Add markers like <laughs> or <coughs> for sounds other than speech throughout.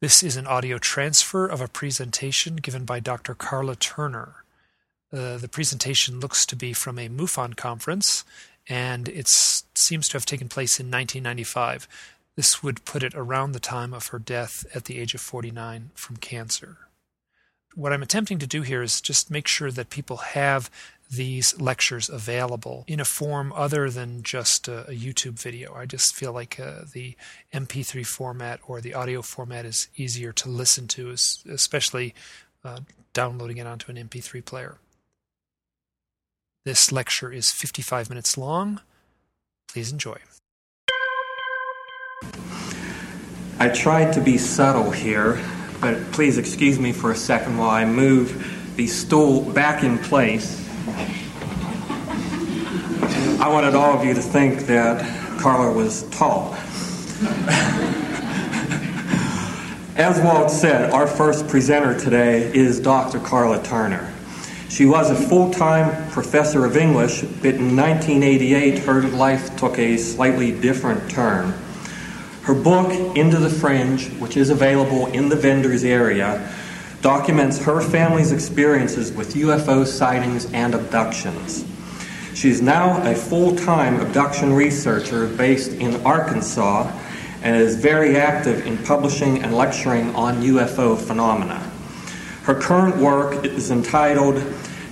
This is an audio transfer of a presentation given by Dr. Karla Turner. Uh, the presentation looks to be from a MUFON conference, and it seems to have taken place in 1995. This would put it around the time of her death at the age of 49 from cancer. What I'm attempting to do here is just make sure that people have these lectures available in a form other than just a, a YouTube video. I just feel like uh, the MP3 format or the audio format is easier to listen to, especially uh, downloading it onto an MP3 player. This lecture is 55 minutes long. Please enjoy. I tried to be subtle here, but please excuse me for a second while I move the stool back in place I wanted all of you to think that Karla was tall. As Walt said, our first presenter today is Dr. Karla Turner. She was a full time professor of English, but in 1988 her life took a slightly different turn. Her book, Into the Fringe, which is available in the vendors area, documents her family's experiences with UFO sightings and abductions. She's now a full time abduction researcher based in Arkansas and is very active in publishing and lecturing on UFO phenomena. Her current work is entitled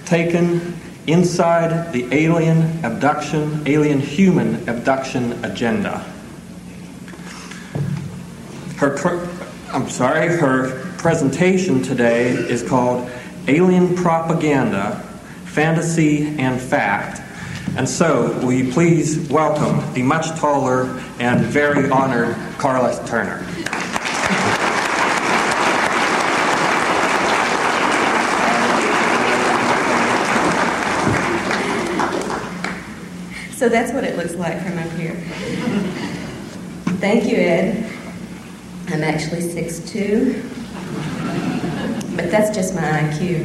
Taken Inside the Alien Abduction, Alien Human Abduction Agenda. Her, I'm sorry, her presentation today is called Alien Propaganda, Fantasy, and Fact. And so, will you please welcome the much taller and very honored Karla Turner. So that's what it looks like from up here. Thank you, Ed. I'm actually 6'2", but that's just my IQ.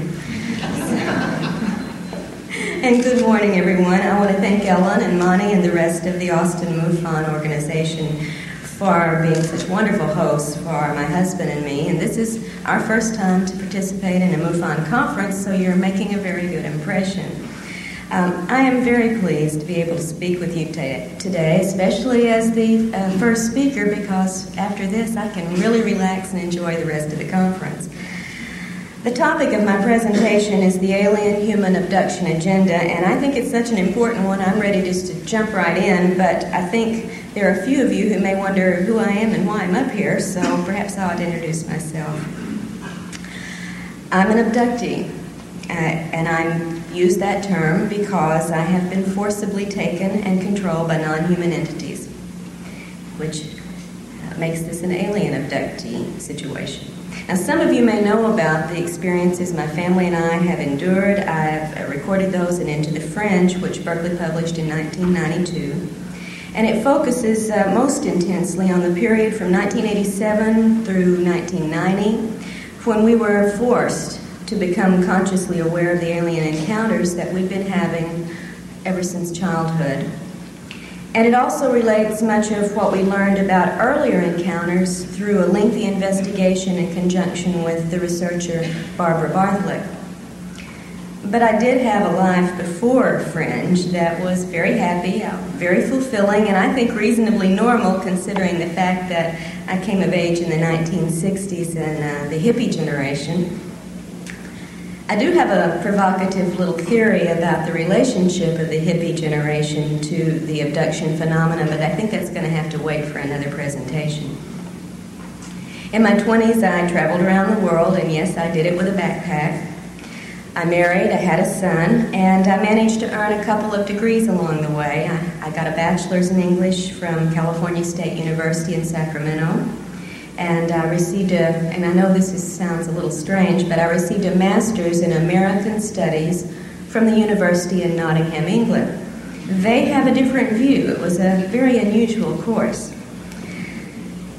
and good morning, everyone. I want to thank Ellen and Monty and the rest of the Austin MUFON organization for being such wonderful hosts for my husband and me. And this is our first time to participate in a MUFON conference, so you're making a very good impression. Um, I am very pleased to be able to speak with you t- today, especially as the uh, first speaker, because after this I can really relax and enjoy the rest of the conference. The topic of my presentation is the alien human abduction agenda, and I think it's such an important one. I'm ready just to jump right in, but I think there are a few of you who may wonder who I am and why I'm up here, so perhaps I ought to introduce myself. I'm an abductee, uh, and I'm use that term because I have been forcibly taken and controlled by non human entities, which makes this an alien abductee situation. Now, some of you may know about the experiences my family and I have endured. I've recorded those in Into the Fringe, which Berkley published in 1992. And it focuses uh, most intensely on the period from 1987 through 1990, when we were forced to become consciously aware of the alien encounters that we've been having ever since childhood. And it also relates much of what we learned about earlier encounters through a lengthy investigation in conjunction with the researcher Barbara Bartholic. But I did have a life before Fringe that was very happy, very fulfilling, and I think reasonably normal considering the fact that I came of age in the 1960s and uh, the hippie generation. I do have a provocative little theory about the relationship of the hippie generation to the abduction phenomenon, but I think that's going to have to wait for another presentation. In my 20s, I traveled around the world, and yes, I did it with a backpack. I married, I had a son, and I managed to earn a couple of degrees along the way. I, I got a bachelor's in English from California State University in Sacramento and I received a, and I know this is, sounds a little strange, but I received a master's in American Studies from the University in Nottingham, England. They have a different view. It was a very unusual course.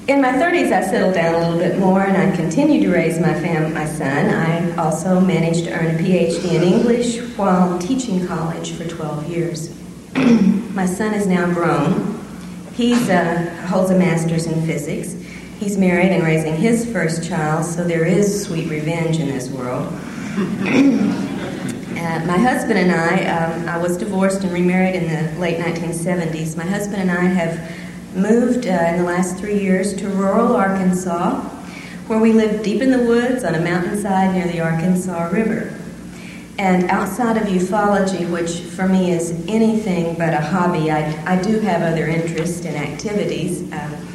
In my 30s, I settled down a little bit more and I continued to raise my, fam- my son. I also managed to earn a PhD in English while teaching college for 12 years. <clears throat> my son is now grown. He uh, holds a master's in physics. He's married and raising his first child, so there is sweet revenge in this world. <coughs> Uh, my husband and I, um, I was divorced and remarried in the late 1970s. My husband and I have moved uh, in the last three years to rural Arkansas, where we live deep in the woods on a mountainside near the Arkansas River. And outside of ufology, which for me is anything but a hobby, I, I do have other interests and activities. Um,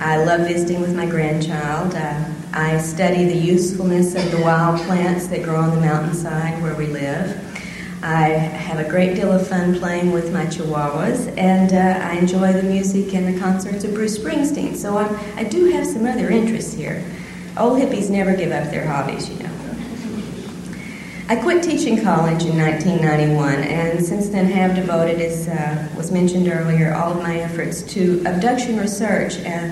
I love visiting with my grandchild. Uh, I study the usefulness of the wild plants that grow on the mountainside where we live. I have a great deal of fun playing with my chihuahuas, and uh, I enjoy the music and the concerts of Bruce Springsteen. So I'm, I do have some other interests here. Old hippies never give up their hobbies, you know. I quit teaching college in 1991, and since then have devoted, as uh, was mentioned earlier, all of my efforts to abduction research, uh,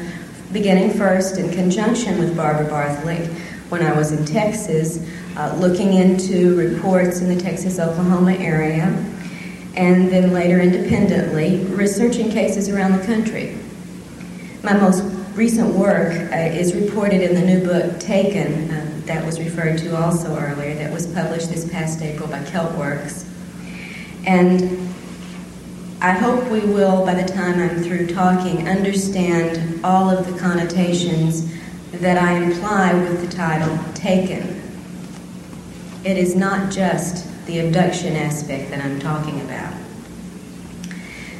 beginning first in conjunction with Barbara Bartholic when I was in Texas, uh, looking into reports in the Texas Oklahoma area, and then later independently, researching cases around the country. My most recent work uh, is reported in the new book Taken, uh, that was referred to also earlier, that was published this past April by Kelt Works. And I hope we will, by the time I'm through talking, understand all of the connotations that I imply with the title Taken. It is not just the abduction aspect that I'm talking about.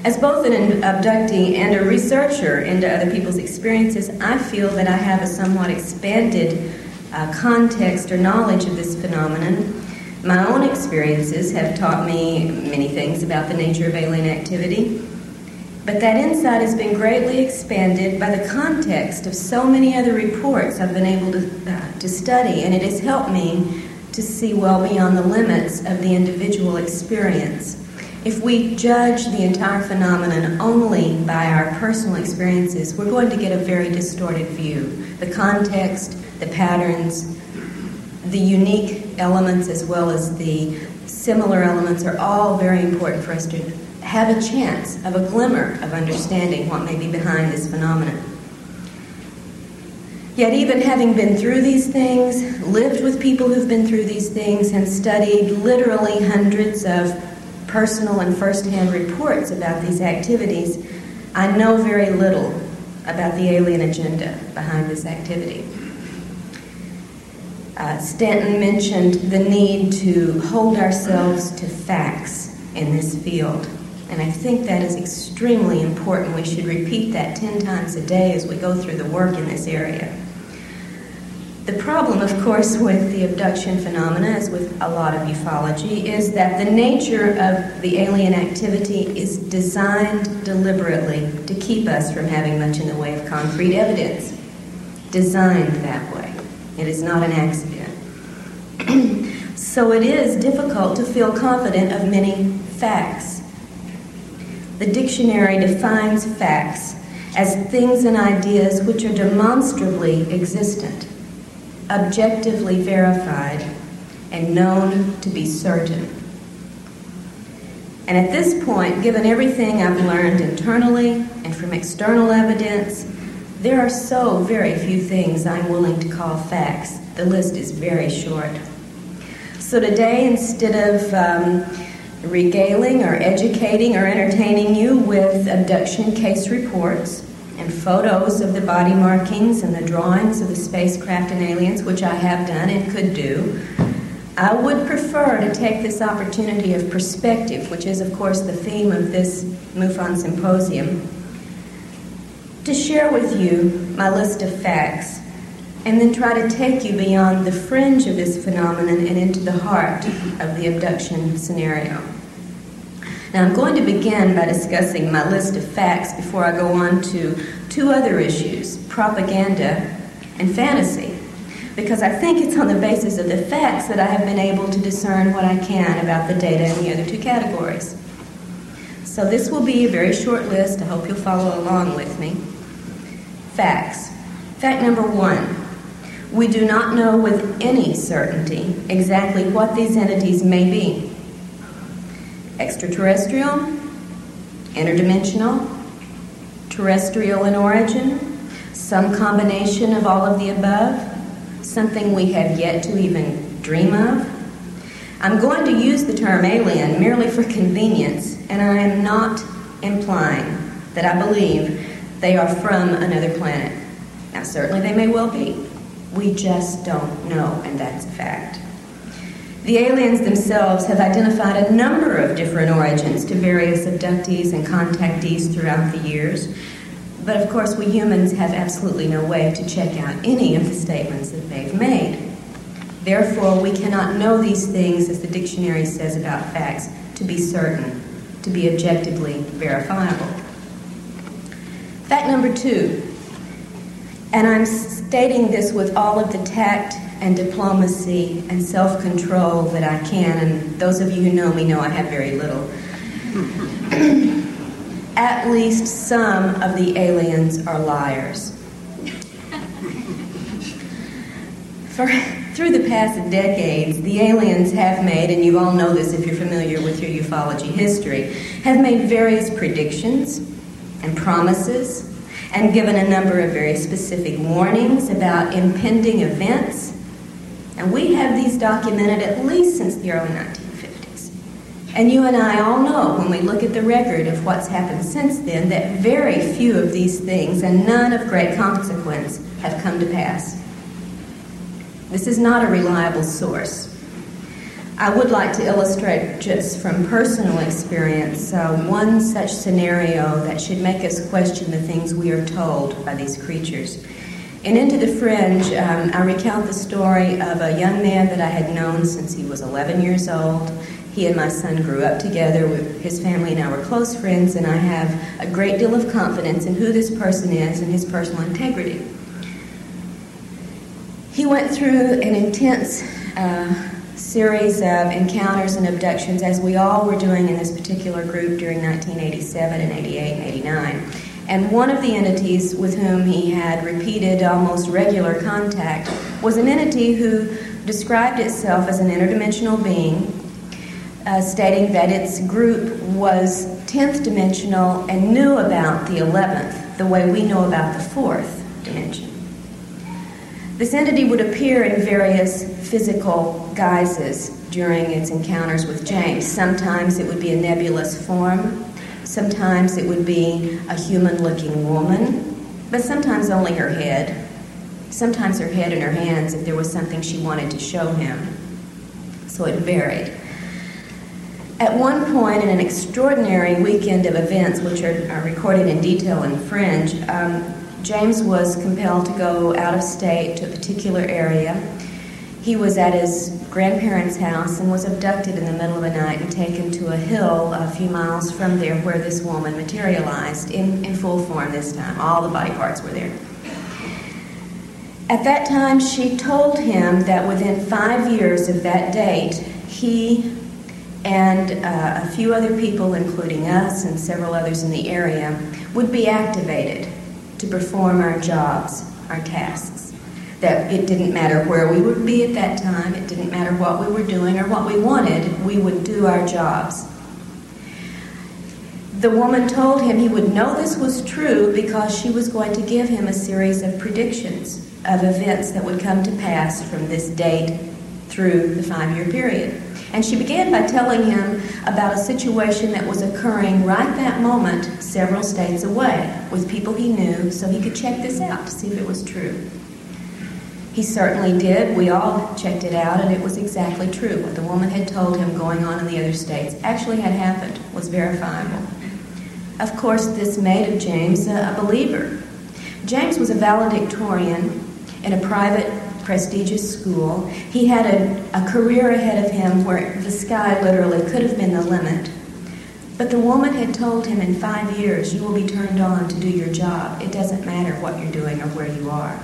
As both an abductee and a researcher into other people's experiences, I feel that I have a somewhat expanded uh, context or knowledge of this phenomenon. My own experiences have taught me many things about the nature of alien activity. But that insight has been greatly expanded by the context of so many other reports I've been able to, uh, to study, and it has helped me to see well beyond the limits of the individual experience. If we judge the entire phenomenon only by our personal experiences, we're going to get a very distorted view. The context, the patterns, the unique elements, as well as the similar elements, are all very important for us to have a chance of a glimmer of understanding what may be behind this phenomenon. Yet, even having been through these things, lived with people who've been through these things, and studied literally hundreds of personal and firsthand reports about these activities, I know very little about the alien agenda behind this activity. Uh, Stanton mentioned the need to hold ourselves to facts in this field. And I think that is extremely important. We should repeat that 10 times a day as we go through the work in this area. The problem, of course, with the abduction phenomena, as with a lot of ufology, is that the nature of the alien activity is designed deliberately to keep us from having much in the way of concrete evidence. Designed that way. It is not an accident. <clears throat> so it is difficult to feel confident of many facts the dictionary defines facts as things and ideas which are demonstrably existent, objectively verified, and known to be certain. And at this point, given everything I've learned internally and from external evidence, there are so very few things I'm willing to call facts. The list is very short. So today, instead of um, regaling or educating or entertaining you with abduction case reports and photos of the body markings and the drawings of the spacecraft and aliens, which I have done and could do. I would prefer to take this opportunity of perspective, which is, of course, the theme of this MUFON symposium, to share with you my list of facts and then try to take you beyond the fringe of this phenomenon and into the heart of the abduction scenario. Now, I'm going to begin by discussing my list of facts before I go on to two other issues propaganda and fantasy, because I think it's on the basis of the facts that I have been able to discern what I can about the data in the other two categories. So, this will be a very short list. I hope you'll follow along with me. Facts. Fact number one we do not know with any certainty exactly what these entities may be extraterrestrial, interdimensional, terrestrial in origin, some combination of all of the above, something we have yet to even dream of. I'm going to use the term alien merely for convenience, and I am not implying that I believe they are from another planet. Now, certainly they may well be. We just don't know, and that's a fact. The aliens themselves have identified a number of different origins to various abductees and contactees throughout the years. But of course, we humans have absolutely no way to check out any of the statements that they've made. Therefore, we cannot know these things, as the dictionary says about facts, to be certain, to be objectively verifiable. Fact number two, and I'm stating this with all of the tact and diplomacy and self control that I can, and those of you who know me know I have very little. <clears throat> At least some of the aliens are liars. For, through the past decades, the aliens have made, and you all know this if you're familiar with your ufology history, have made various predictions and promises and given a number of very specific warnings about impending events and we have these documented at least since the early 1950s. And you and I all know when we look at the record of what's happened since then that very few of these things and none of great consequence have come to pass. This is not a reliable source. I would like to illustrate just from personal experience uh, one such scenario that should make us question the things we are told by these creatures. In Into the Fringe, um, I recount the story of a young man that I had known since he was 11 years old. He and my son grew up together. With his family and I were close friends, and I have a great deal of confidence in who this person is and his personal integrity. He went through an intense uh, series of encounters and abductions, as we all were doing in this particular group during 1987 and 88 and 89. And one of the entities with whom he had repeated, almost regular contact was an entity who described itself as an interdimensional being, uh, stating that its group was 10th dimensional and knew about the 11th, the way we know about the 4th dimension. This entity would appear in various physical guises during its encounters with James. Sometimes it would be a nebulous form, Sometimes it would be a human looking woman, but sometimes only her head. Sometimes her head and her hands if there was something she wanted to show him. So it varied. At one point, in an extraordinary weekend of events, which are, are recorded in detail in Fringe, um, James was compelled to go out of state to a particular area he was at his grandparents' house and was abducted in the middle of the night and taken to a hill a few miles from there where this woman materialized in, in full form this time. All the body parts were there. At that time, she told him that within five years of that date, he and uh, a few other people, including us and several others in the area, would be activated to perform our jobs, our tasks that it didn't matter where we would be at that time, it didn't matter what we were doing or what we wanted, we would do our jobs. The woman told him he would know this was true because she was going to give him a series of predictions of events that would come to pass from this date through the five year period. And she began by telling him about a situation that was occurring right that moment, several states away, with people he knew, so he could check this out to see if it was true. He certainly did. We all checked it out, and it was exactly true. What the woman had told him going on in the other states actually had happened, was verifiable. Of course, this made of James a believer. James was a valedictorian in a private, prestigious school. He had a, a career ahead of him where the sky literally could have been the limit. But the woman had told him in five years, you will be turned on to do your job. It doesn't matter what you're doing or where you are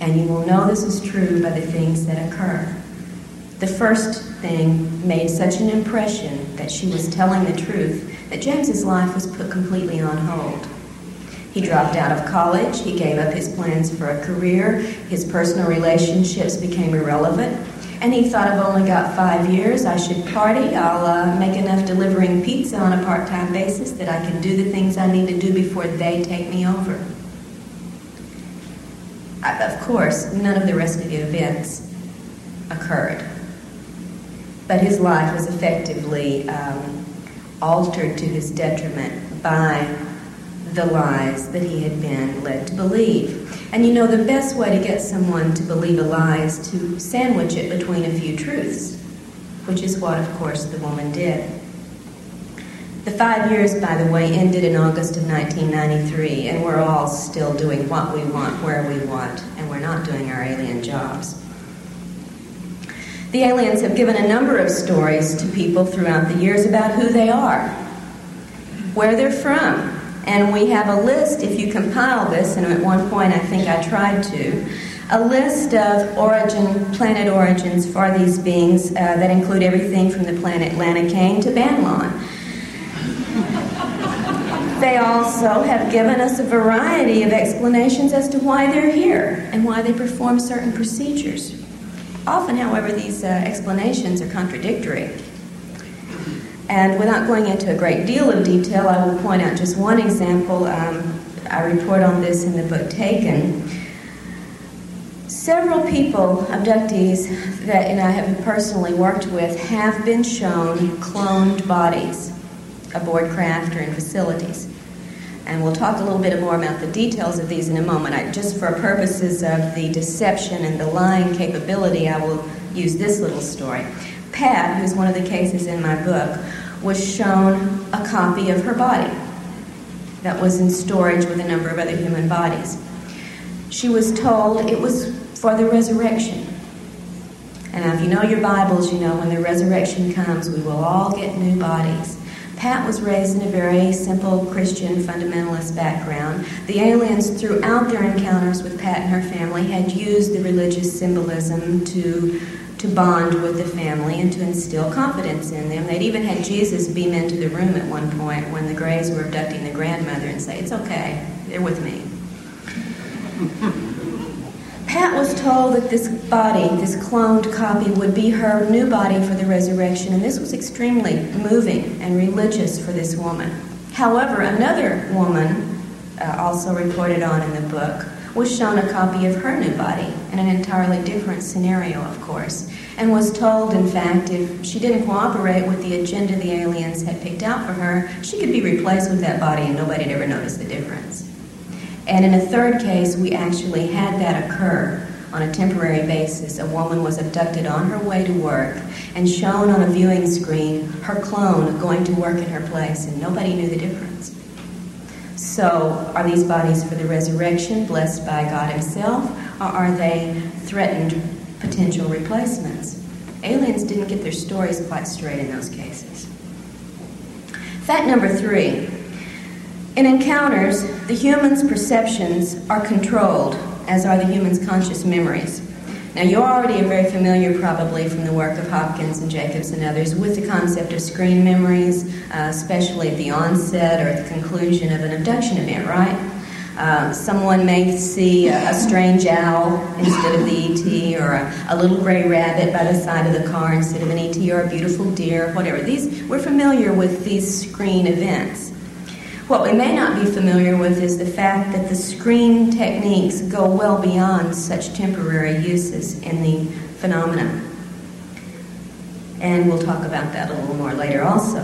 and you will know this is true by the things that occur. The first thing made such an impression that she was telling the truth that James's life was put completely on hold. He dropped out of college, he gave up his plans for a career, his personal relationships became irrelevant, and he thought, I've only got five years, I should party, I'll uh, make enough delivering pizza on a part time basis that I can do the things I need to do before they take me over. Of course, none of the rest of the events occurred. But his life was effectively um, altered to his detriment by the lies that he had been led to believe. And you know, the best way to get someone to believe a lie is to sandwich it between a few truths, which is what, of course, the woman did. The five years, by the way, ended in August of 1993, and we're all still doing what we want, where we want, and we're not doing our alien jobs. The aliens have given a number of stories to people throughout the years about who they are, where they're from, and we have a list, if you compile this, and at one point I think I tried to, a list of origin, planet origins for these beings uh, that include everything from the planet Lanakane to Banlon. They also have given us a variety of explanations as to why they're here and why they perform certain procedures. Often, however, these uh, explanations are contradictory. And without going into a great deal of detail, I will point out just one example. Um, I report on this in the book Taken. Several people, abductees that and I have personally worked with, have been shown cloned bodies aboard craft or in facilities. And we'll talk a little bit more about the details of these in a moment. I, just for purposes of the deception and the lying capability, I will use this little story. Pat, who's one of the cases in my book, was shown a copy of her body that was in storage with a number of other human bodies. She was told it was for the resurrection. And if you know your Bibles, you know when the resurrection comes, we will all get new bodies. Pat was raised in a very simple Christian fundamentalist background. The aliens, throughout their encounters with Pat and her family, had used the religious symbolism to, to bond with the family and to instill confidence in them. They'd even had Jesus beam into the room at one point when the Greys were abducting the grandmother and say, It's okay, they're with me. <laughs> Pat was told that this body, this cloned copy, would be her new body for the resurrection, and this was extremely moving and religious for this woman. However, another woman, uh, also reported on in the book, was shown a copy of her new body in an entirely different scenario, of course, and was told, in fact, if she didn't cooperate with the agenda the aliens had picked out for her, she could be replaced with that body and nobody'd ever notice the difference. And in a third case, we actually had that occur on a temporary basis. A woman was abducted on her way to work and shown on a viewing screen her clone going to work in her place, and nobody knew the difference. So, are these bodies for the resurrection, blessed by God Himself, or are they threatened potential replacements? Aliens didn't get their stories quite straight in those cases. Fact number three in encounters, the human's perceptions are controlled, as are the human's conscious memories. Now, you already are very familiar, probably from the work of Hopkins and Jacobs and others, with the concept of screen memories, uh, especially at the onset or at the conclusion of an abduction event, right? Uh, someone may see a, a, strange owl instead of the ET, or a, a, little gray rabbit by the side of the car instead of an ET, or a beautiful deer, whatever. These we're familiar with these screen events. What we may not be familiar with is the fact that the screen techniques go well beyond such temporary uses in the phenomenon. And we'll talk about that a little more later also.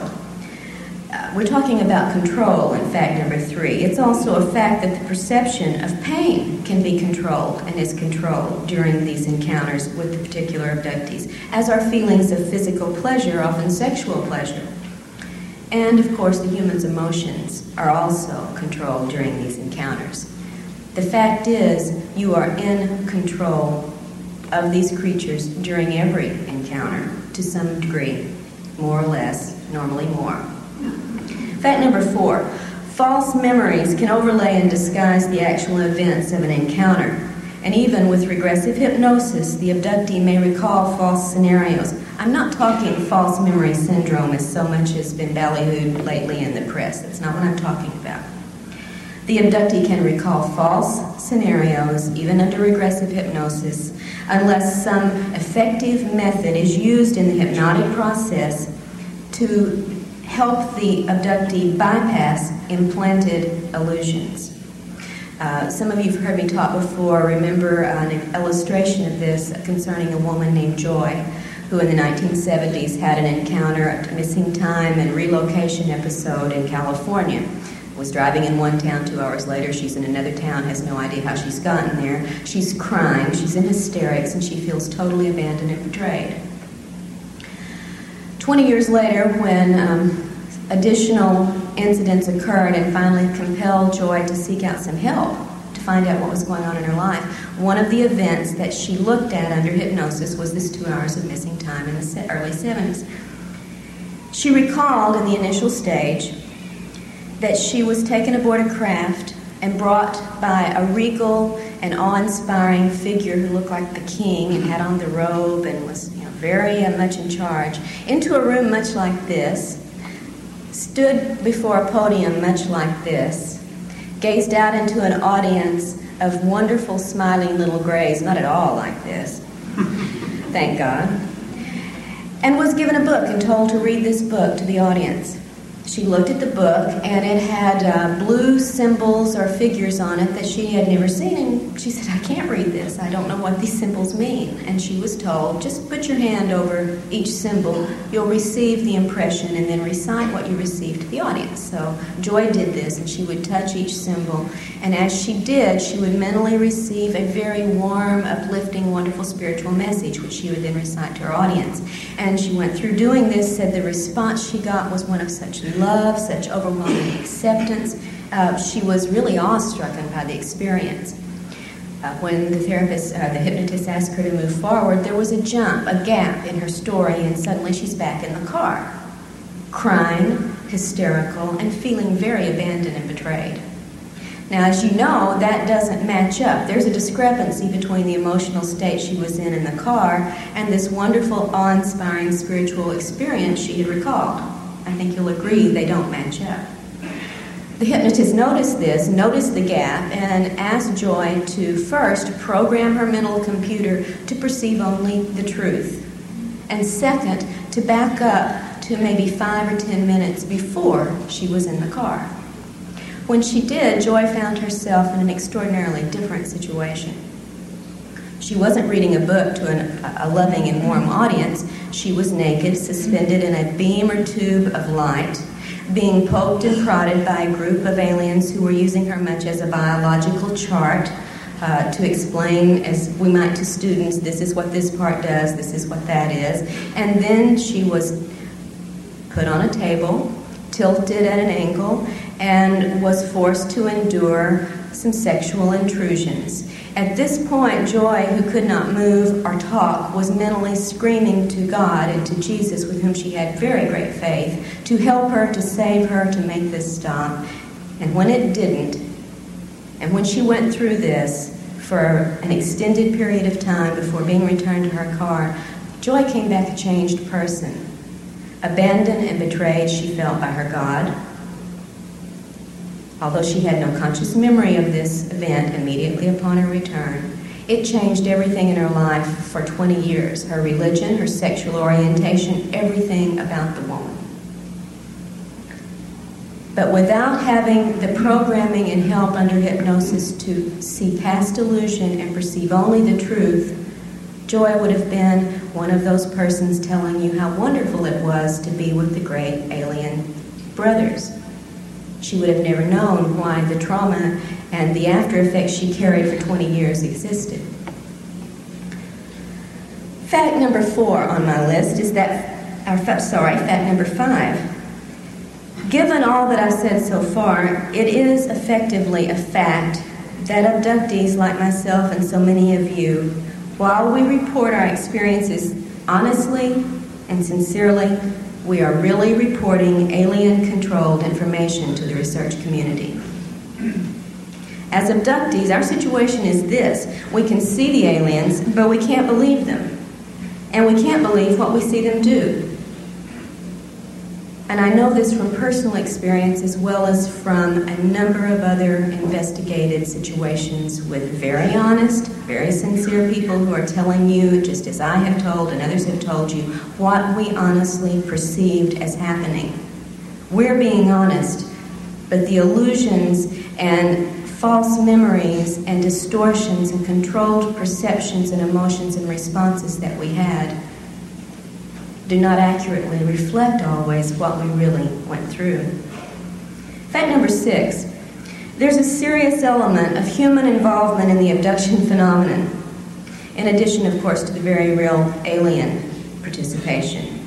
Uh, we're talking about control in fact number three. It's also a fact that the perception of pain can be controlled and is controlled during these encounters with the particular abductees, as are feelings of physical pleasure, often sexual pleasure. And of course, the human's emotions are also controlled during these encounters. The fact is, you are in control of these creatures during every encounter to some degree, more or less, normally more. Fact number four false memories can overlay and disguise the actual events of an encounter. And even with regressive hypnosis, the abductee may recall false scenarios I'm not talking false memory syndrome as so much has been ballyhooed lately in the press. That's not what I'm talking about. The abductee can recall false scenarios, even under regressive hypnosis, unless some effective method is used in the hypnotic process to help the abductee bypass implanted illusions. Uh, some of you have heard me talk before. Remember an illustration of this concerning a woman named Joy, who in the 1970s had an encounter, a missing time and relocation episode in California. Was driving in one town two hours later. She's in another town, has no idea how she's gotten there. She's crying, she's in hysterics, and she feels totally abandoned and betrayed. 20 years later, when um, additional incidents occurred and finally compelled Joy to seek out some help to find out what was going on in her life. One of the events that she looked at under hypnosis was this two hours of missing time in the early 70s. She recalled in the initial stage that she was taken aboard a craft and brought by a regal and awe-inspiring figure who looked like the king and had on the robe and was you know, very uh, much in charge into a room much like this stood before a podium much like this, gazed out into an audience of wonderful, smiling little grays, not at all like this, <laughs> thank God, and was given a book and told to read this book to the audience she looked at the book and it had uh, blue symbols or figures on it that she had never seen. And she said, I can't read this. I don't know what these symbols mean. And she was told, just put your hand over each symbol. You'll receive the impression and then recite what you received to the audience. So Joy did this and she would touch each symbol. And as she did, she would mentally receive a very warm, uplifting, wonderful spiritual message, which she would then recite to her audience. And she went through doing this, said the response she got was one of such love, such overwhelming acceptance. Uh, she was really awestruck by the experience. Uh, when the therapist, uh, the hypnotist asked her to move forward, there was a jump, a gap in her story, and suddenly she's back in the car, crying, hysterical, and feeling very abandoned and betrayed. Now, as you know, that doesn't match up. There's a discrepancy between the emotional state she was in in the car and this wonderful, awe inspiring spiritual experience she had recalled. I think you'll agree they don't match up. The hypnotist noticed this, noticed the gap, and asked Joy to first program her mental computer to perceive only the truth. And second, to back up to maybe five or ten minutes before she was in the car. When she did, Joy found herself in an extraordinarily different situation. She wasn't reading a book to an, a loving and warm audience. She was naked, suspended in a beam or tube of light, being poked and prodded by a group of aliens who were using her much as a biological chart uh, to explain, as we might to students, this is what this part does, this is what that is. And then she was put on a table, tilted at an angle, and was forced to endure some sexual intrusions. At this point, Joy, who could not move or talk, was mentally screaming to God and to Jesus, with whom she had very great faith, to help her, to save her, to make this stop. And when it didn't, and when she went through this for an extended period of time before being returned to her car, Joy came back a changed person. Abandoned and betrayed, she felt by her God Although she had no conscious memory of this event immediately upon her return, it changed everything in her life for 20 years her religion, her sexual orientation, everything about the woman. But without having the programming and help under hypnosis to see past illusion and perceive only the truth, Joy would have been one of those persons telling you how wonderful it was to be with the great alien brothers she would have never known why the trauma and the after effects she carried for 20 years existed. Fact number four on my list is that, or, sorry, fact number five. Given all that I've said so far, it is effectively a fact that abductees like myself and so many of you, while we report our experiences honestly and sincerely, we are really reporting alien controlled information to the research community. As abductees, our situation is this we can see the aliens, but we can't believe them. And we can't believe what we see them do. And I know this from personal experience as well as from a number of other investigated situations with very honest, very sincere people who are telling you, just as I have told and others have told you, what we honestly perceived as happening. We're being honest, but the illusions and false memories and distortions and controlled perceptions and emotions and responses that we had do not accurately reflect always what we really went through. Fact number six there's a serious element of human involvement in the abduction phenomenon, in addition, of course, to the very real alien participation.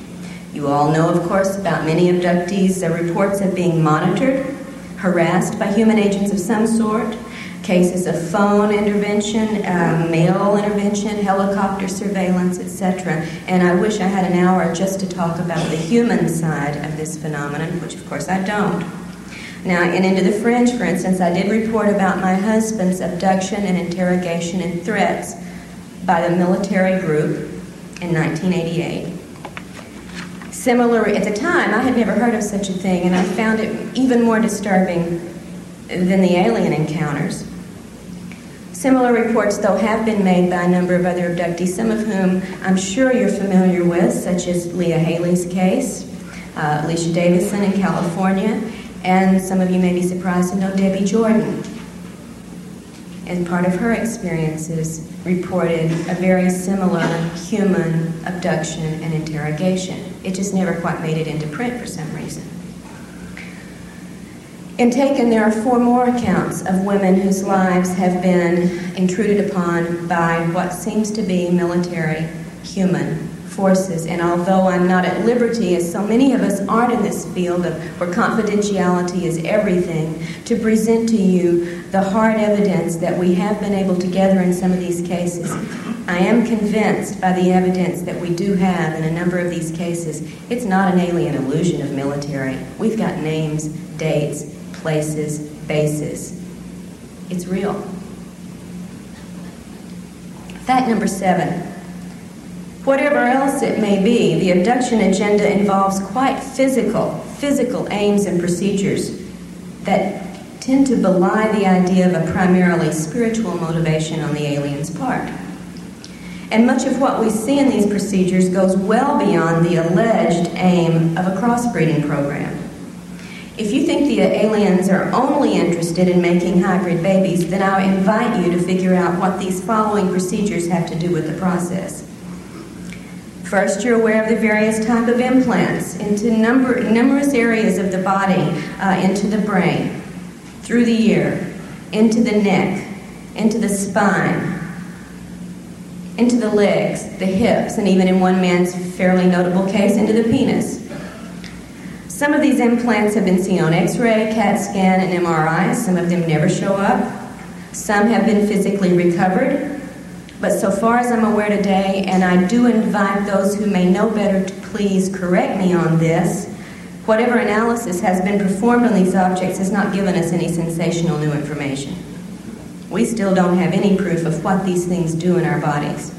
You all know, of course, about many abductees' reports of being monitored, harassed by human agents of some sort, cases of phone intervention, uh, mail intervention, helicopter surveillance, etc. And I wish I had an hour just to talk about the human side of this phenomenon, which of course I don't. Now, in Into the Fringe, for instance, I did report about my husband's abduction and interrogation and threats by the military group in 1988. Similar, at the time, I had never heard of such a thing, and I found it even more disturbing than the alien encounters. Similar reports, though, have been made by a number of other abductees, some of whom I'm sure you're familiar with, such as Leah Haley's case, uh, Alicia Davison in California, and some of you may be surprised to know Debbie Jordan. And part of her experiences reported a very similar human abduction and interrogation. It just never quite made it into print for some reason. In Taken, there are four more accounts of women whose lives have been intruded upon by what seems to be military human forces. And although I'm not at liberty, as so many of us aren't in this field of where confidentiality is everything, to present to you the hard evidence that we have been able to gather in some of these cases, I am convinced by the evidence that we do have in a number of these cases, it's not an alien illusion of military. We've got names, dates, places, bases. It's real. Fact number seven Whatever else it may be, the abduction agenda involves quite physical, physical aims and procedures that tend to belie the idea of a primarily spiritual motivation on the alien's part. And much of what we see in these procedures goes well beyond the alleged aim of a crossbreeding program. If you think the aliens are only interested in making hybrid babies, then I invite you to figure out what these following procedures have to do with the process. First, you're aware of the various type of implants into number, numerous areas of the body, uh, into the brain, through the ear, into the neck, into the spine, into the legs, the hips, and even in one man's fairly notable case, into the penis. Some of these implants have been seen on x ray, CAT scan, and MRI. Some of them never show up. Some have been physically recovered. But so far as I'm aware today, and I do invite those who may know better to please correct me on this, whatever analysis has been performed on these objects has not given us any sensational new information. We still don't have any proof of what these things do in our bodies.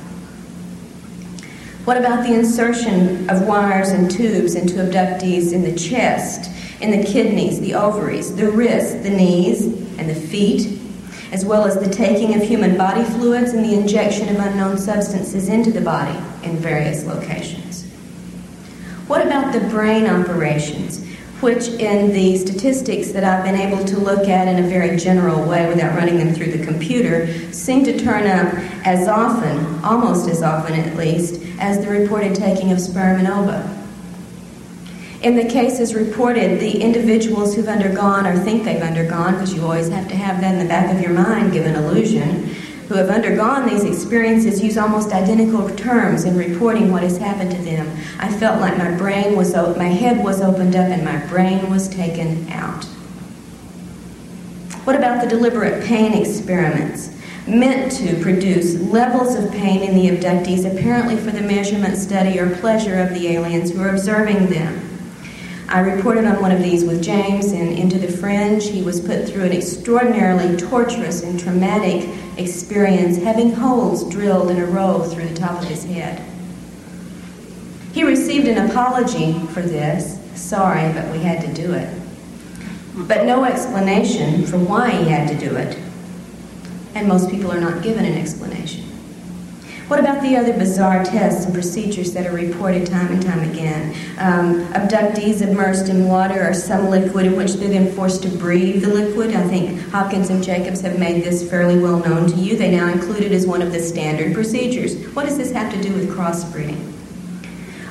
What about the insertion of wires and tubes into abductees in the chest, in the kidneys, the ovaries, the wrists, the knees, and the feet, as well as the taking of human body fluids and the injection of unknown substances into the body in various locations. What about the brain operations, which, in the statistics that I've been able to look at in a very general way without running them through the computer, seem to turn up as often, almost as often at least, as the reported taking of sperm and ova? In the cases reported, the individuals who've undergone or think they've undergone, because you always have to have that in the back of your mind, give an illusion, who have undergone these experiences use almost identical terms in reporting what has happened to them. I felt like my brain was, my head was opened up and my brain was taken out. What about the deliberate pain experiments? Meant to produce levels of pain in the abductees, apparently for the measurement, study, or pleasure of the aliens who are observing them. I reported on one of these with James in Into the Fringe. He was put through an extraordinarily torturous and traumatic experience, having holes drilled in a row through the top of his head. He received an apology for this. Sorry, but we had to do it. But no explanation for why he had to do it. And most people are not given an explanation. What about the other bizarre tests and procedures that are reported time and time again? Um, abductees immersed in water or some liquid in which they're then forced to breathe the liquid. I think Hopkins and Jacobs have made this fairly well known to you. They now include it as one of the standard procedures. What does this have to do with crossbreeding?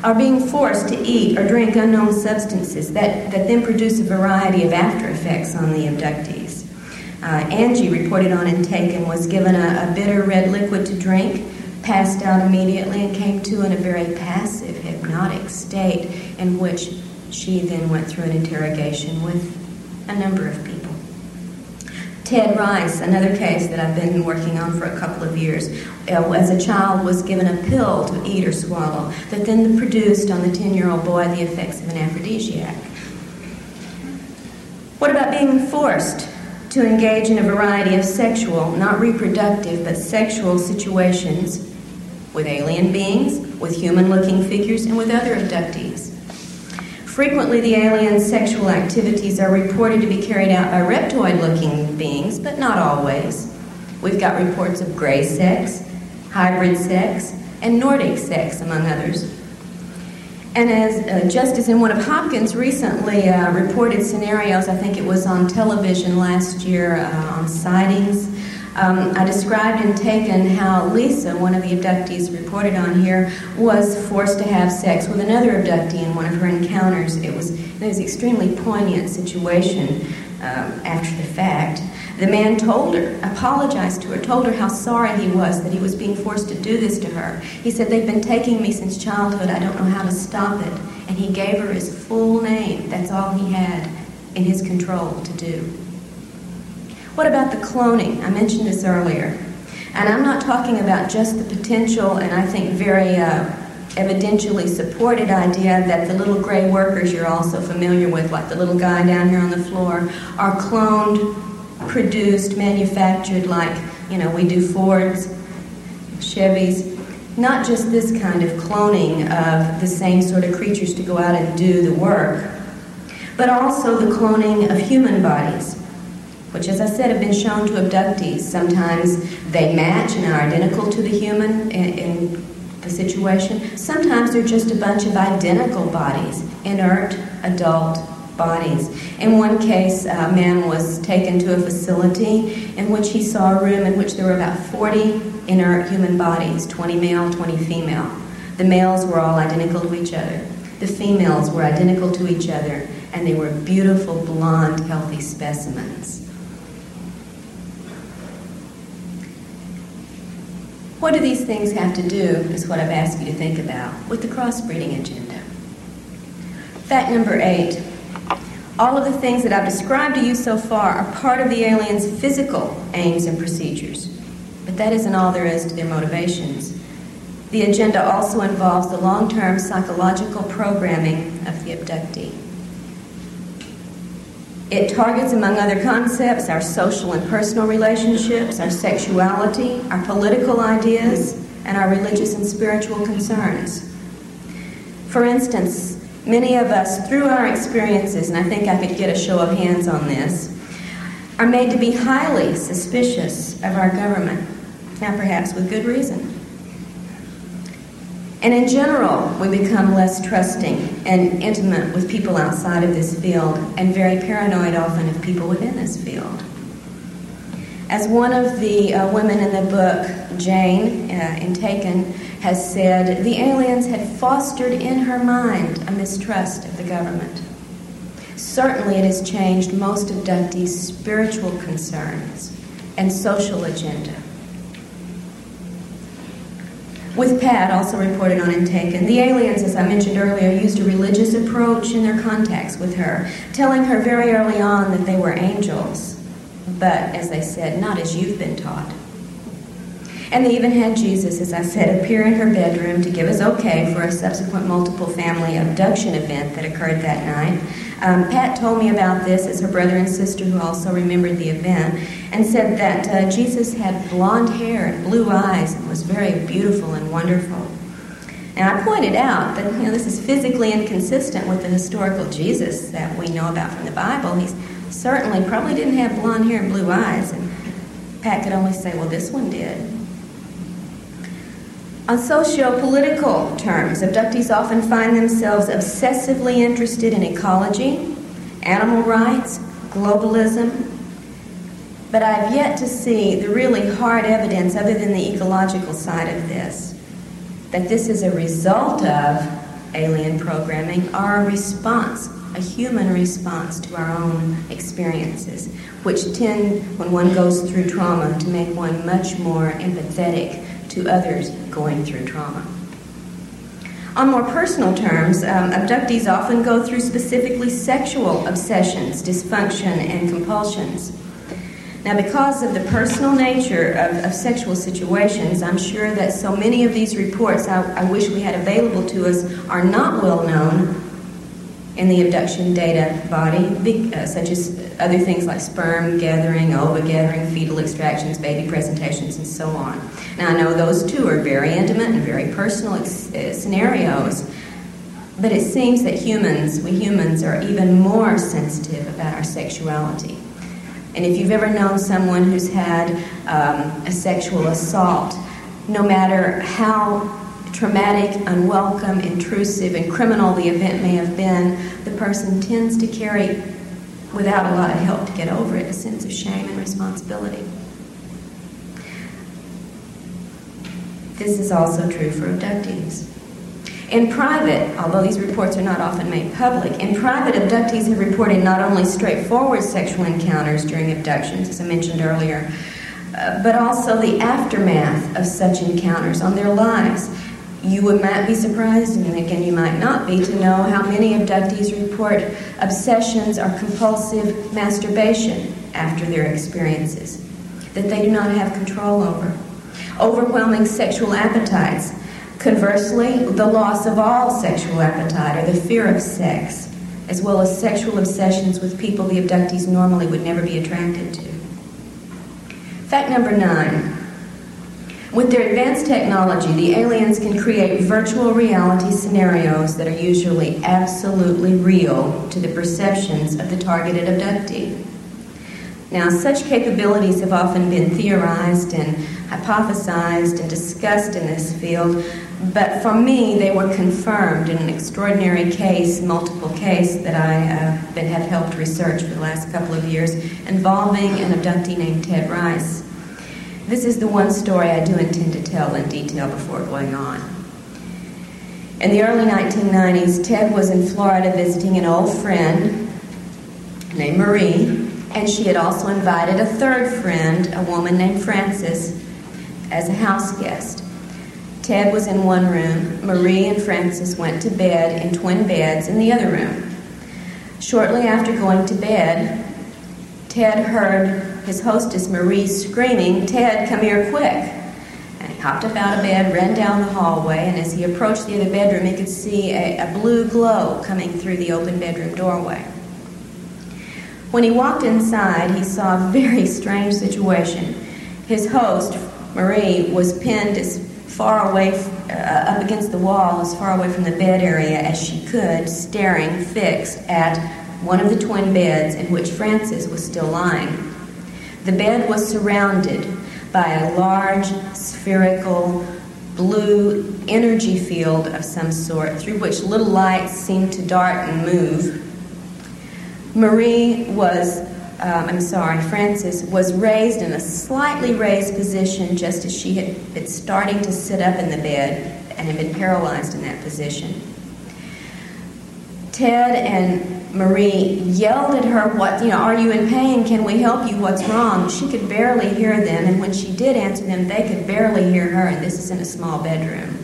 Are being forced to eat or drink unknown substances that, that then produce a variety of after effects on the abductees. Uh, Angie, reported on in Taken and was given a, a bitter red liquid to drink passed out immediately and came to in a very passive, hypnotic state in which she then went through an interrogation with a number of people. Ted Rice, another case that I've been working on for a couple of years, uh, as a child was given a pill to eat or swallow that then produced on the 10 year old boy the effects of an aphrodisiac. What about being forced to engage in a variety of sexual, not reproductive, but sexual situations with alien beings, with human looking figures, and with other abductees. Frequently, the alien sexual activities are reported to be carried out by reptoid looking beings, but not always. We've got reports of gray sex, hybrid sex, and Nordic sex, among others. And as uh, just as in one of Hopkins' recently uh, reported scenarios, I think it was on television last year uh, on sightings um, I described in Taken how Lisa, one of the abductees reported on here, was forced to have sex with another abductee in one of her encounters. It was, it was an extremely poignant situation um, after the fact. The man told her, apologized to her, told her how sorry he was that he was being forced to do this to her. He said, They've been taking me since childhood. I don't know how to stop it. And he gave her his full name. That's all he had in his control to do. What about the cloning? I mentioned this earlier. And I'm not talking about just the potential and I think very uh, evidentially supported idea that the little gray workers you're also familiar with, like the little guy down here on the floor, are cloned, produced, manufactured like, you know, we do Fords, Chevys. Not just this kind of cloning of the same sort of creatures to go out and do the work, but also the cloning of human bodies which, as I said, have been shown to abductees. Sometimes they match and are identical to the human in, in the situation. Sometimes they're just a bunch of identical bodies, inert adult bodies. In one case, a man was taken to a facility in which he saw a room in which there were about 40 inert human bodies 20 male, 20 female. The males were all identical to each other. The females were identical to each other, and they were beautiful, blonde, healthy specimens. What do these things have to do, is what I've asked you to think about, with the crossbreeding agenda? Fact number eight all of the things that I've described to you so far are part of the aliens' physical aims and procedures. But that isn't all there is to their motivations. The agenda also involves the long term psychological programming of the abductee. It targets, among other concepts, our social and personal relationships, our sexuality, our political ideas, and our religious and spiritual concerns. For instance, many of us, through our experiences, and I think I could get a show of hands on this, are made to be highly suspicious of our government. Now, perhaps with good reason. And in general, we become less trusting and intimate with people outside of this field and very paranoid often of people within this field. As one of the uh, women in the book, Jane, uh, in Taken, has said, the aliens had fostered in her mind a mistrust of the government. Certainly, it has changed most abductees' spiritual concerns and social agenda. With Pat, also reported on in Taken, the aliens, as I mentioned earlier, used a religious approach in their contacts with her, telling her very early on that they were angels, but, as they said, not as you've been taught. And they even had Jesus, as I said, appear in her bedroom to give us okay for a subsequent multiple family abduction event that occurred that night. Um, Pat told me about this as her brother and sister, who also remembered the event, and said that uh, Jesus had blonde hair and blue eyes and was very beautiful and wonderful. And I pointed out that you know this is physically inconsistent with the historical Jesus that we know about from the Bible. He certainly probably didn't have blonde hair and blue eyes, and Pat could only say, "Well, this one did." On socio political terms, abductees often find themselves obsessively interested in ecology, animal rights, globalism, but I've yet to see the really hard evidence, other than the ecological side of this, that this is a result of alien programming or a response, a human response to our own experiences, which tend, when one goes through trauma, to make one much more empathetic to others going through trauma. On more personal terms, um, abductees often go through specifically sexual obsessions, dysfunction, and compulsions. Now, because of the personal nature of, of sexual situations, I'm sure that so many of these reports I, I wish we had available to us are not well known in the abduction data body, uh, such as other things like sperm gathering, ova gathering, fetal extractions, baby presentations, and so on. Now, I know those two are very intimate and very personal ex- uh, scenarios, but it seems that humans, we humans, are even more sensitive about our sexuality. And if you've ever known someone who's had um, a sexual assault, no matter how traumatic, unwelcome, intrusive, and criminal the event may have been, the person tends to carry, without a lot of help to get over it, a sense of shame and responsibility. This is also true for abductees. In private, although these reports are not often made public, in private, abductees have reported not only straightforward sexual encounters during abductions, as I mentioned earlier, uh, but also the aftermath of such encounters on their lives. You would might be surprised, and again, you might not be, to know how many abductees report obsessions or compulsive masturbation after their experiences that they do not have control over. Overwhelming sexual appetites Conversely, the loss of all sexual appetite or the fear of sex, as well as sexual obsessions with people the abductees normally would never be attracted to. Fact number nine. With their advanced technology, the aliens can create virtual reality scenarios that are usually absolutely real to the perceptions of the targeted abductee. Now, such capabilities have often been theorized and hypothesized and discussed in this field, but for me, they were confirmed in an extraordinary case, multiple case, that I uh, that have helped research for the last couple of years involving an abductee named Ted Rice. This is the one story I do intend to tell in detail before going on. In the early 1990s, Ted was in Florida visiting an old friend named Marie, and she had also invited a third friend, a woman named Frances, as a house guest. Ted was in one room. Marie and Frances went to bed in twin beds in the other room. Shortly after going to bed, Ted heard his hostess Marie screaming, Ted, come here quick. And he hopped up out of bed, ran down the hallway, and as he approached the other bedroom, he could see a, a blue glow coming through the open bedroom doorway. When he walked inside, he saw a very strange situation. His host, Marie, was pinned as far away, uh, up against the wall, as far away from the bed area as she could, staring fixed at one of the twin beds in which Frances was still lying. The bed was surrounded by a large, spherical, blue energy field of some sort through which little lights seemed to dart and move. Marie was um, I'm sorry, Frances, was raised in a slightly raised position just as she had been starting to sit up in the bed and had been paralyzed in that position. Ted and Marie yelled at her, What, you know, are you in pain? Can we help you? What's wrong? She could barely hear them, and when she did answer them, they could barely hear her, and this is in a small bedroom.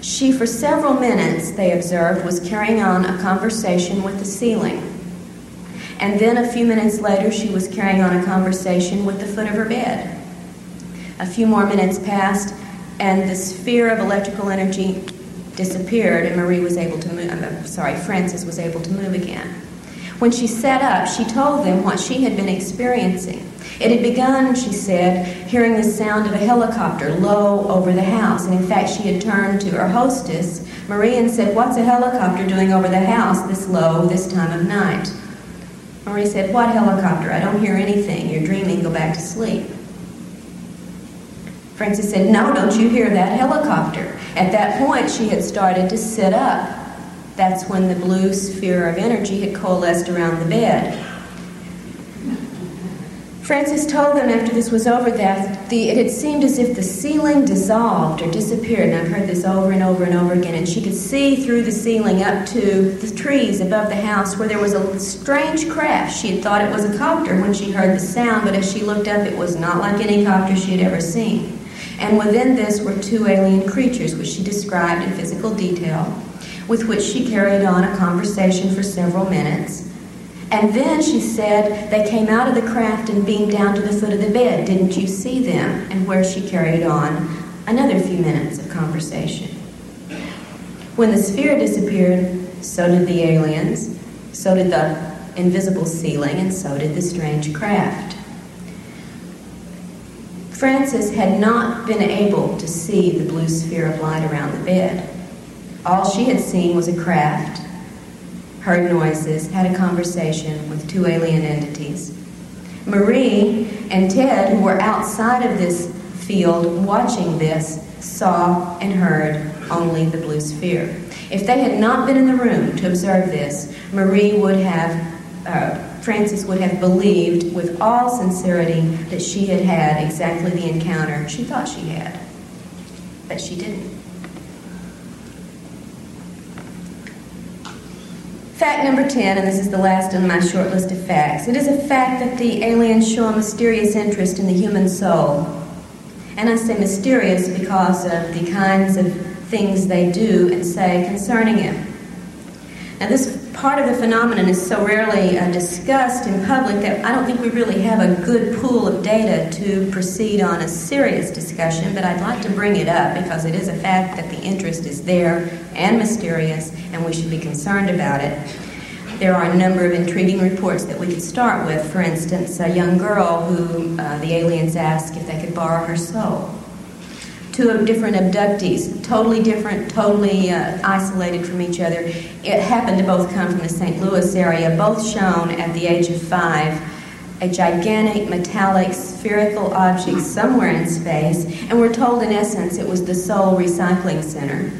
She, for several minutes, they observed, was carrying on a conversation with the ceiling. And then a few minutes later, she was carrying on a conversation with the foot of her bed. A few more minutes passed, and the sphere of electrical energy disappeared, and Marie was able to move. I'm uh, uh, sorry, Frances was able to move again. When she sat up, she told them what she had been experiencing. It had begun, she said, hearing the sound of a helicopter low over the house. And in fact, she had turned to her hostess, Marie, and said, What's a helicopter doing over the house this low, this time of night? Marie said, What helicopter? I don't hear anything. You're dreaming. Go back to sleep. Frances said, No, don't you hear that helicopter? At that point, she had started to sit up. That's when the blue sphere of energy had coalesced around the bed. Frances told them after this was over that the, it had seemed as if the ceiling dissolved or disappeared, and I've heard this over and over and over again, and she could see through the ceiling up to the trees above the house where there was a strange craft. She had thought it was a copter when she heard the sound, but as she looked up, it was not like any copter she had ever seen. And within this were two alien creatures, which she described in physical detail, with which she carried on a conversation for several minutes. And then she said they came out of the craft and beamed down to the foot of the bed. Didn't you see them? And where she carried on another few minutes of conversation. When the sphere disappeared, so did the aliens, so did the invisible ceiling, and so did the strange craft. Frances had not been able to see the blue sphere of light around the bed. All she had seen was a craft heard noises, had a conversation with two alien entities. Marie and Ted, who were outside of this field watching this, saw and heard only the blue sphere. If they had not been in the room to observe this, Marie would have, uh, Frances would have believed with all sincerity that she had had exactly the encounter she thought she had. But she didn't. Fact number 10, and this is the last on my short list of facts. It is a fact that the aliens show a mysterious interest in the human soul. And I say mysterious because of the kinds of things they do and say concerning it. Now, this part of the phenomenon is so rarely uh, discussed in public that I don't think we really have a good pool of data to proceed on a serious discussion, but I'd like to bring it up because it is a fact that the interest is there and mysterious, and we should be concerned about it. There are a number of intriguing reports that we could start with. For instance, a young girl who uh, the aliens asked if they could borrow her soul two different abductees, totally different, totally uh, isolated from each other. It happened to both come from the St. Louis area, both shown at the age of five. A gigantic metallic spherical object somewhere in space, and we're told in essence it was the Soul Recycling Center.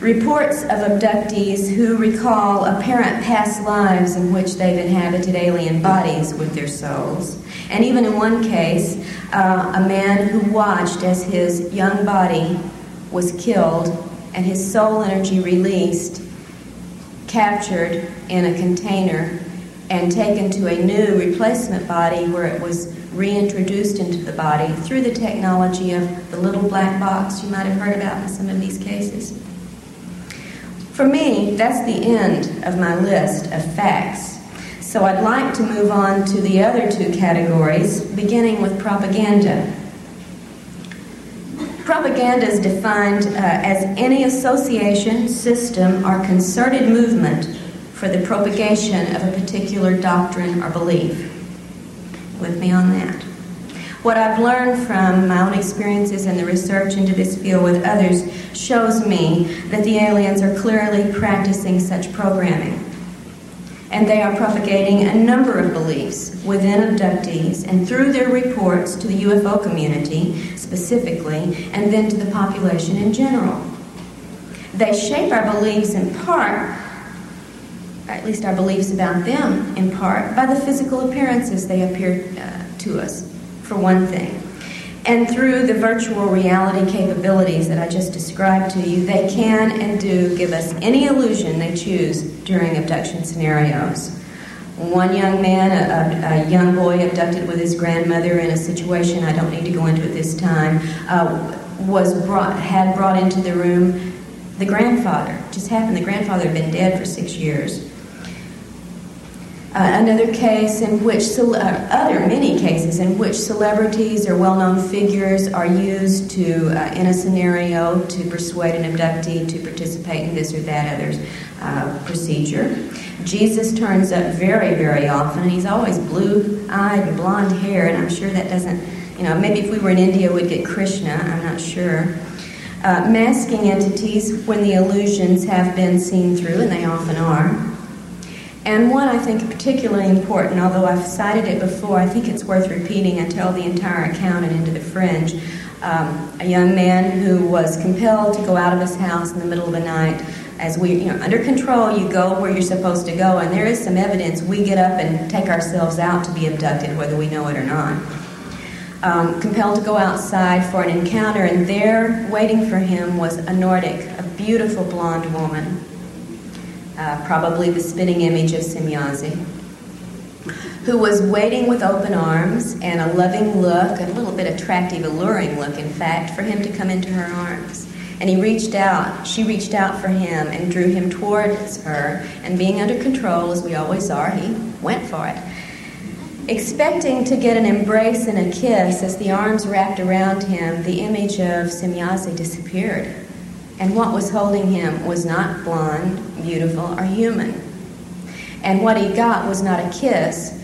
Reports of abductees who recall apparent past lives in which they've inhabited alien bodies with their souls. And even in one case, uh, a man who watched as his young body was killed and his soul energy released, captured in a container, and taken to a new replacement body where it was reintroduced into the body through the technology of the little black box you might have heard about in some of these cases. For me, that's the end of my list of facts so I'd like to move on to the other two categories, beginning with propaganda. Propaganda is defined uh, as any association, system, or concerted movement for the propagation of a particular doctrine or belief. With me on that. What I've learned from my own experiences and the research into this field with others shows me that the aliens are clearly practicing such programming and they are propagating a number of beliefs within abductees and through their reports to the UFO community specifically, and then to the population in general. They shape our beliefs in part, at least our beliefs about them in part, by the physical appearances they appear uh, to us, for one thing. And through the virtual reality capabilities that I just described to you, they can and do give us any illusion they choose during abduction scenarios. One young man, a, a, a young boy abducted with his grandmother in a situation I don't need to go into at this time, uh, was brought, had brought into the room the grandfather. It just happened the grandfather had been dead for six years. Uh, another case in which, uh, other many cases in which celebrities or well known figures are used to, uh, in a scenario, to persuade an abductee to participate in this or that other uh, procedure. Jesus turns up very, very often. He's always blue eyed and blonde hair, and I'm sure that doesn't, you know, maybe if we were in India, we'd get Krishna, I'm not sure. Uh, masking entities when the illusions have been seen through, and they often are. And one I think particularly important, although I've cited it before, I think it's worth repeating until the entire account in Into the Fringe. um, a young man who was compelled to go out of his house in the middle of the night. As we, you know, under control, you go where you're supposed to go, and there is some evidence. We get up and take ourselves out to be abducted, whether we know it or not. Um, compelled to go outside for an encounter, and there, waiting for him, was a Nordic, a beautiful blonde woman, uh, probably the spinning image of Semjase who was waiting with open arms and a loving look, a little bit attractive, alluring look, in fact, for him to come into her arms. And he reached out, she reached out for him and drew him towards her. And being under control, as we always are, he went for it. Expecting to get an embrace and a kiss as the arms wrapped around him, the image of Semjase disappeared. And what was holding him was not blonde, beautiful, or human. And what he got was not a kiss,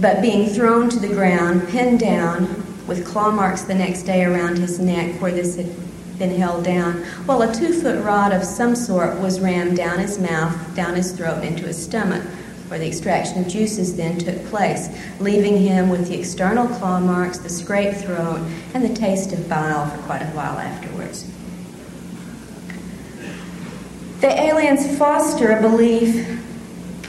but being thrown to the ground, pinned down, with claw marks the next day around his neck where this had been held down, while a two foot rod of some sort was rammed down his mouth, down his throat, into his stomach, where the extraction of juices then took place, leaving him with the external claw marks, the scraped throat, and the taste of bile for quite a while afterwards. The aliens foster a belief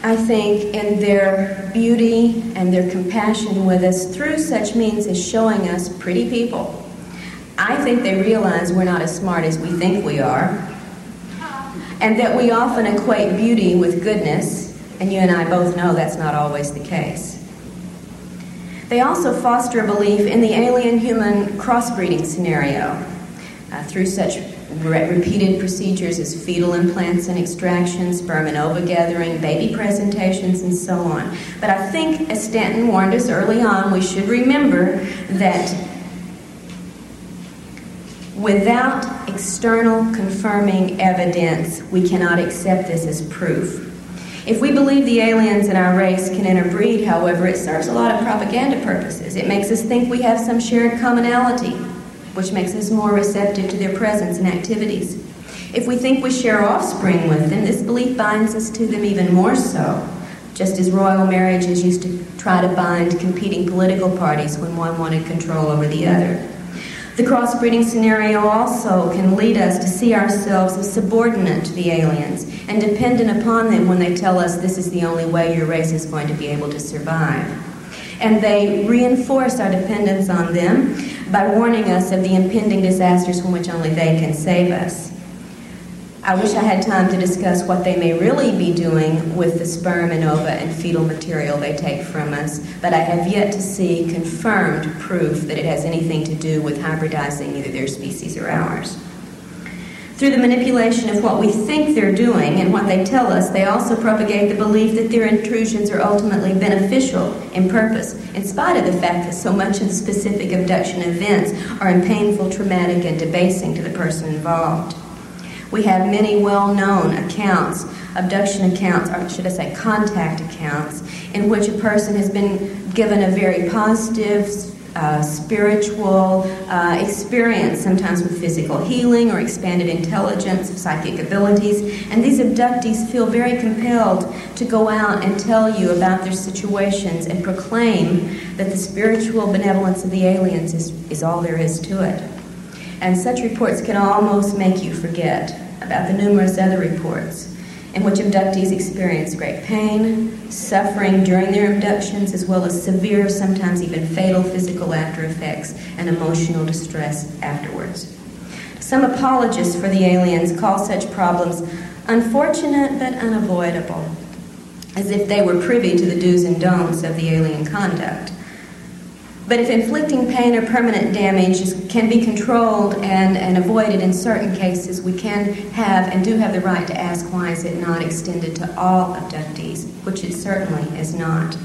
I think, in their beauty and their compassion with us through such means as showing us pretty people. I think they realize we're not as smart as we think we are, and that we often equate beauty with goodness, and you and I both know that's not always the case. They also foster a belief in the alien human crossbreeding scenario uh, through such re- repeated procedures as fetal implants and extractions, sperm and ova gathering, baby presentations, and so on. But I think, as Stanton warned us early on, we should remember that without external confirming evidence, we cannot accept this as proof. If we believe the aliens in our race can interbreed, however, it serves a lot of propaganda purposes. It makes us think we have some shared commonality which makes us more receptive to their presence and activities. If we think we share offspring with them, this belief binds us to them even more so, just as royal marriages used to try to bind competing political parties when one wanted control over the other. The crossbreeding scenario also can lead us to see ourselves as subordinate to the aliens and dependent upon them when they tell us this is the only way your race is going to be able to survive. And they reinforce our dependence on them by warning us of the impending disasters from which only they can save us. I wish I had time to discuss what they may really be doing with the sperm and ova and fetal material they take from us, but I have yet to see confirmed proof that it has anything to do with hybridizing either their species or ours. Through the manipulation of what we think they're doing and what they tell us, they also propagate the belief that their intrusions are ultimately beneficial in purpose, in spite of the fact that so much of the specific abduction events are in painful, traumatic, and debasing to the person involved. We have many well known accounts, abduction accounts, or should I say contact accounts, in which a person has been given a very positive, uh, spiritual uh, experience, sometimes with physical healing or expanded intelligence, psychic abilities. And these abductees feel very compelled to go out and tell you about their situations and proclaim that the spiritual benevolence of the aliens is, is all there is to it. And such reports can almost make you forget about the numerous other reports in which abductees experience great pain, suffering during their abductions, as well as severe, sometimes even fatal physical after effects and emotional distress afterwards. Some apologists for the aliens call such problems unfortunate but unavoidable, as if they were privy to the do's and don'ts of the alien conduct. But if inflicting pain or permanent damage can be controlled and, and avoided in certain cases, we can have and do have the right to ask why is it not extended to all abductees, which it certainly is not.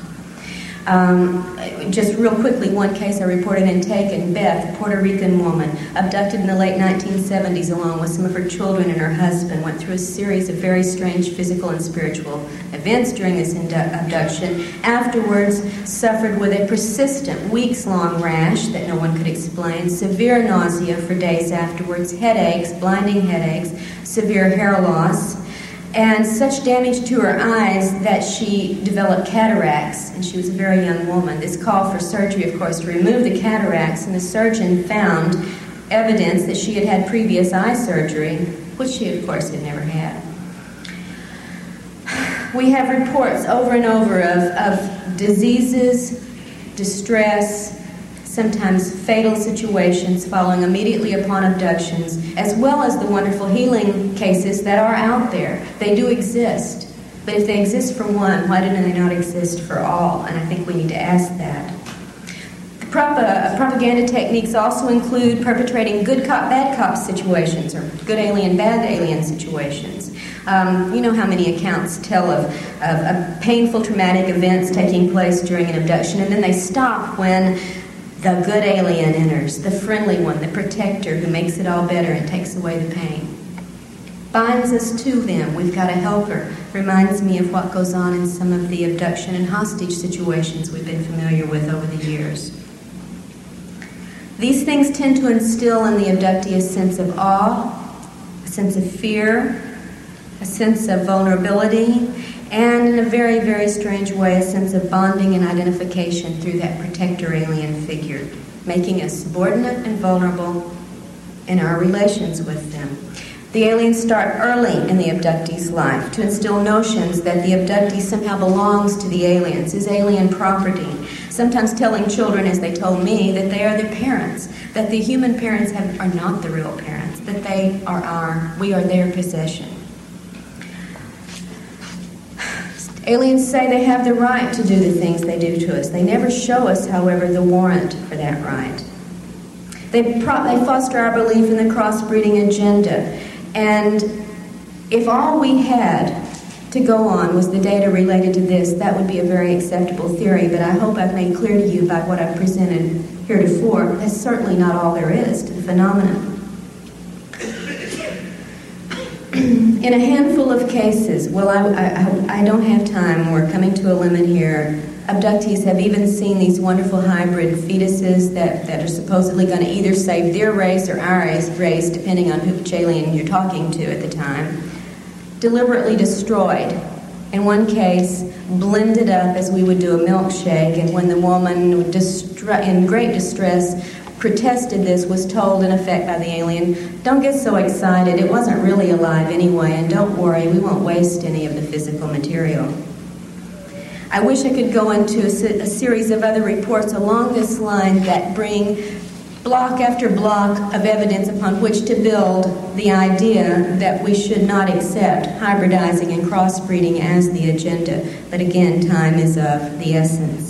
Um, just real quickly, one case I reported in Taken, Beth, a Puerto Rican woman, abducted in the late 1970s along with some of her children and her husband, went through a series of very strange physical and spiritual events during this abduction. Afterwards, suffered with a persistent, weeks long rash that no one could explain, severe nausea for days afterwards, headaches, blinding headaches, severe hair loss and such damage to her eyes that she developed cataracts, and she was a very young woman. This called for surgery, of course, to remove the cataracts, and the surgeon found evidence that she had had previous eye surgery, which she, of course, had never had. We have reports over and over of, of diseases, distress, sometimes fatal situations following immediately upon abductions, as well as the wonderful healing cases that are out there. They do exist. But if they exist for one, why do they not exist for all? And I think we need to ask that. Prop- uh, propaganda techniques also include perpetrating good cop, bad cop situations, or good alien, bad alien situations. Um, you know how many accounts tell of, of, of painful, traumatic events taking place during an abduction, and then they stop when the good alien enters, the friendly one, the protector who makes it all better and takes away the pain. Binds us to them. We've got a helper. Reminds me of what goes on in some of the abduction and hostage situations we've been familiar with over the years. These things tend to instill in the abductee a sense of awe, a sense of fear, a sense of vulnerability, and in a very, very strange way, a sense of bonding and identification through that protector alien figure, making us subordinate and vulnerable in our relations with them. The aliens start early in the abductee's life to instill notions that the abductee somehow belongs to the aliens, is alien property. Sometimes telling children, as they told me, that they are their parents, that the human parents have, are not the real parents, that they are our, we are their possession. Aliens say they have the right to do the things they do to us. They never show us, however, the warrant for that right. They, pro- they foster our belief in the crossbreeding agenda. And if all we had to go on was the data related to this, that would be a very acceptable theory. But I hope I've made clear to you by what I've presented heretofore, that's certainly not all there is to the phenomenon. <clears throat> in a handful of cases, well, I, I, I, don't have time, we're coming to a limit here. Abductees have even seen these wonderful hybrid fetuses that, that are supposedly going to either save their race or our race, depending on which alien you're talking to at the time, deliberately destroyed. In one case, blended up as we would do a milkshake, and when the woman, in great distress, protested this was told in effect by the alien, don't get so excited, it wasn't really alive anyway, and don't worry, we won't waste any of the physical material. I wish I could go into a, a series of other reports along this line that bring block after block of evidence upon which to build the idea that we should not accept hybridizing and crossbreeding as the agenda. But again, time is of the essence.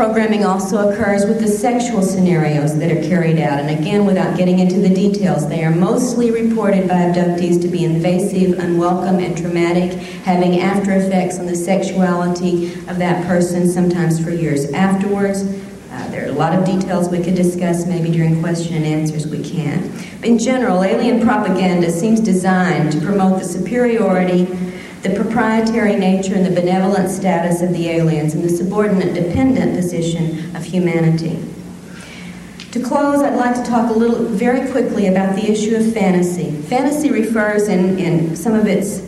Programming also occurs with the sexual scenarios that are carried out, and again, without getting into the details, they are mostly reported by abductees to be invasive, unwelcome, and traumatic, having after effects on the sexuality of that person, sometimes for years afterwards. Uh, there are a lot of details we could discuss, maybe during question and answers we can. In general, alien propaganda seems designed to promote the superiority the proprietary nature and the benevolent status of the aliens, and the subordinate dependent position of humanity. To close, I'd like to talk a little very quickly about the issue of fantasy. Fantasy refers in, in some of its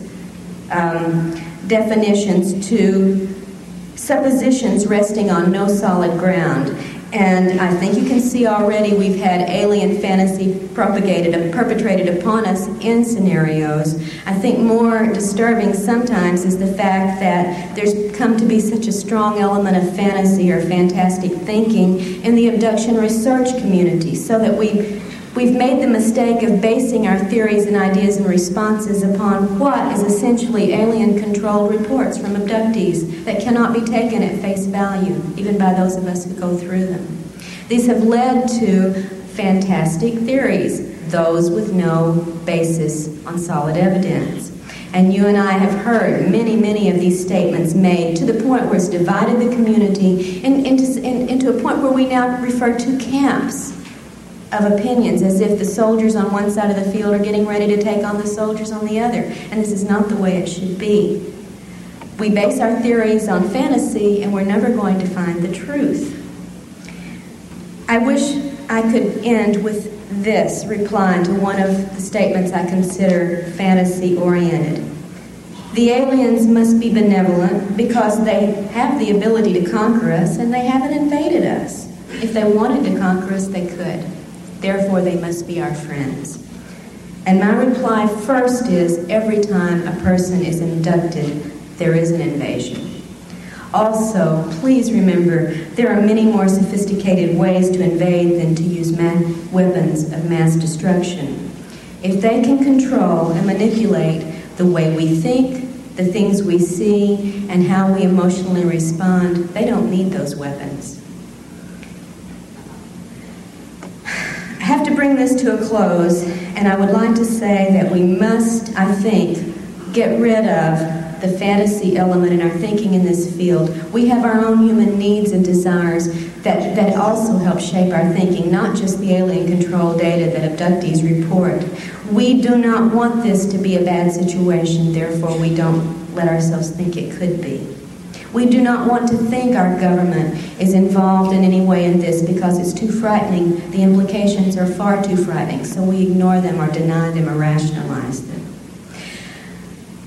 um, definitions to suppositions resting on no solid ground. And I think you can see already we've had alien fantasy propagated and perpetrated upon us in scenarios. I think more disturbing sometimes is the fact that there's come to be such a strong element of fantasy or fantastic thinking in the abduction research community, so that we We've made the mistake of basing our theories and ideas and responses upon what is essentially alien controlled reports from abductees that cannot be taken at face value, even by those of us who go through them. These have led to fantastic theories, those with no basis on solid evidence. And you and I have heard many, many of these statements made to the point where it's divided the community in, into, in, into a point where we now refer to camps of opinions as if the soldiers on one side of the field are getting ready to take on the soldiers on the other. And this is not the way it should be. We base our theories on fantasy, and we're never going to find the truth. I wish I could end with this replying to one of the statements I consider fantasy oriented. The aliens must be benevolent because they have the ability to conquer us and they haven't invaded us. If they wanted to conquer us, they could. Therefore, they must be our friends. And my reply first is every time a person is inducted, there is an invasion. Also, please remember there are many more sophisticated ways to invade than to use weapons of mass destruction. If they can control and manipulate the way we think, the things we see, and how we emotionally respond, they don't need those weapons. I have to bring this to a close, and I would like to say that we must, I think, get rid of the fantasy element in our thinking in this field. We have our own human needs and desires that, that also help shape our thinking, not just the alien control data that abductees report. We do not want this to be a bad situation, therefore, we don't let ourselves think it could be. We do not want to think our government is involved in any way in this because it's too frightening. The implications are far too frightening, so we ignore them or deny them or rationalize them.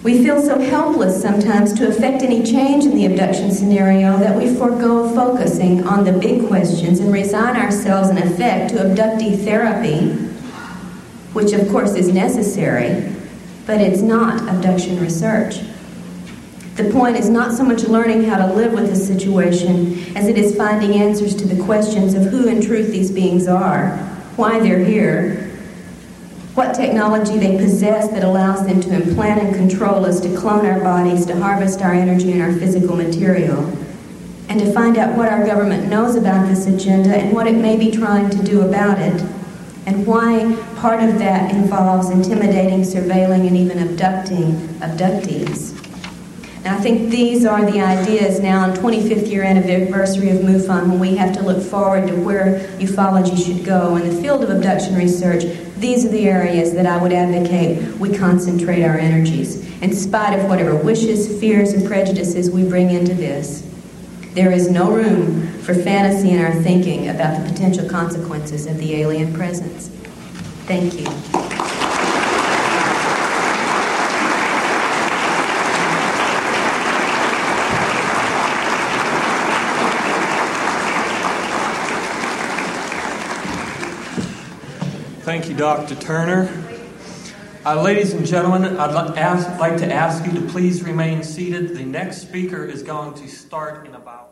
We feel so helpless sometimes to affect any change in the abduction scenario that we forego focusing on the big questions and resign ourselves, in effect, to abductee therapy, which of course is necessary, but it's not abduction research. The point is not so much learning how to live with a situation as it is finding answers to the questions of who in truth these beings are, why they're here, what technology they possess that allows them to implant and control us, to clone our bodies, to harvest our energy and our physical material, and to find out what our government knows about this agenda and what it may be trying to do about it, and why part of that involves intimidating, surveilling, and even abducting abductees. And I think these are the ideas now on 25th year anniversary of MUFON when we have to look forward to where ufology should go. In the field of abduction research, these are the areas that I would advocate we concentrate our energies, in spite of whatever wishes, fears, and prejudices we bring into this. There is no room for fantasy in our thinking about the potential consequences of the alien presence. Thank you. Thank you, Dr. Turner. Uh, ladies and gentlemen, I'd like to ask you to please remain seated. The next speaker is going to start in about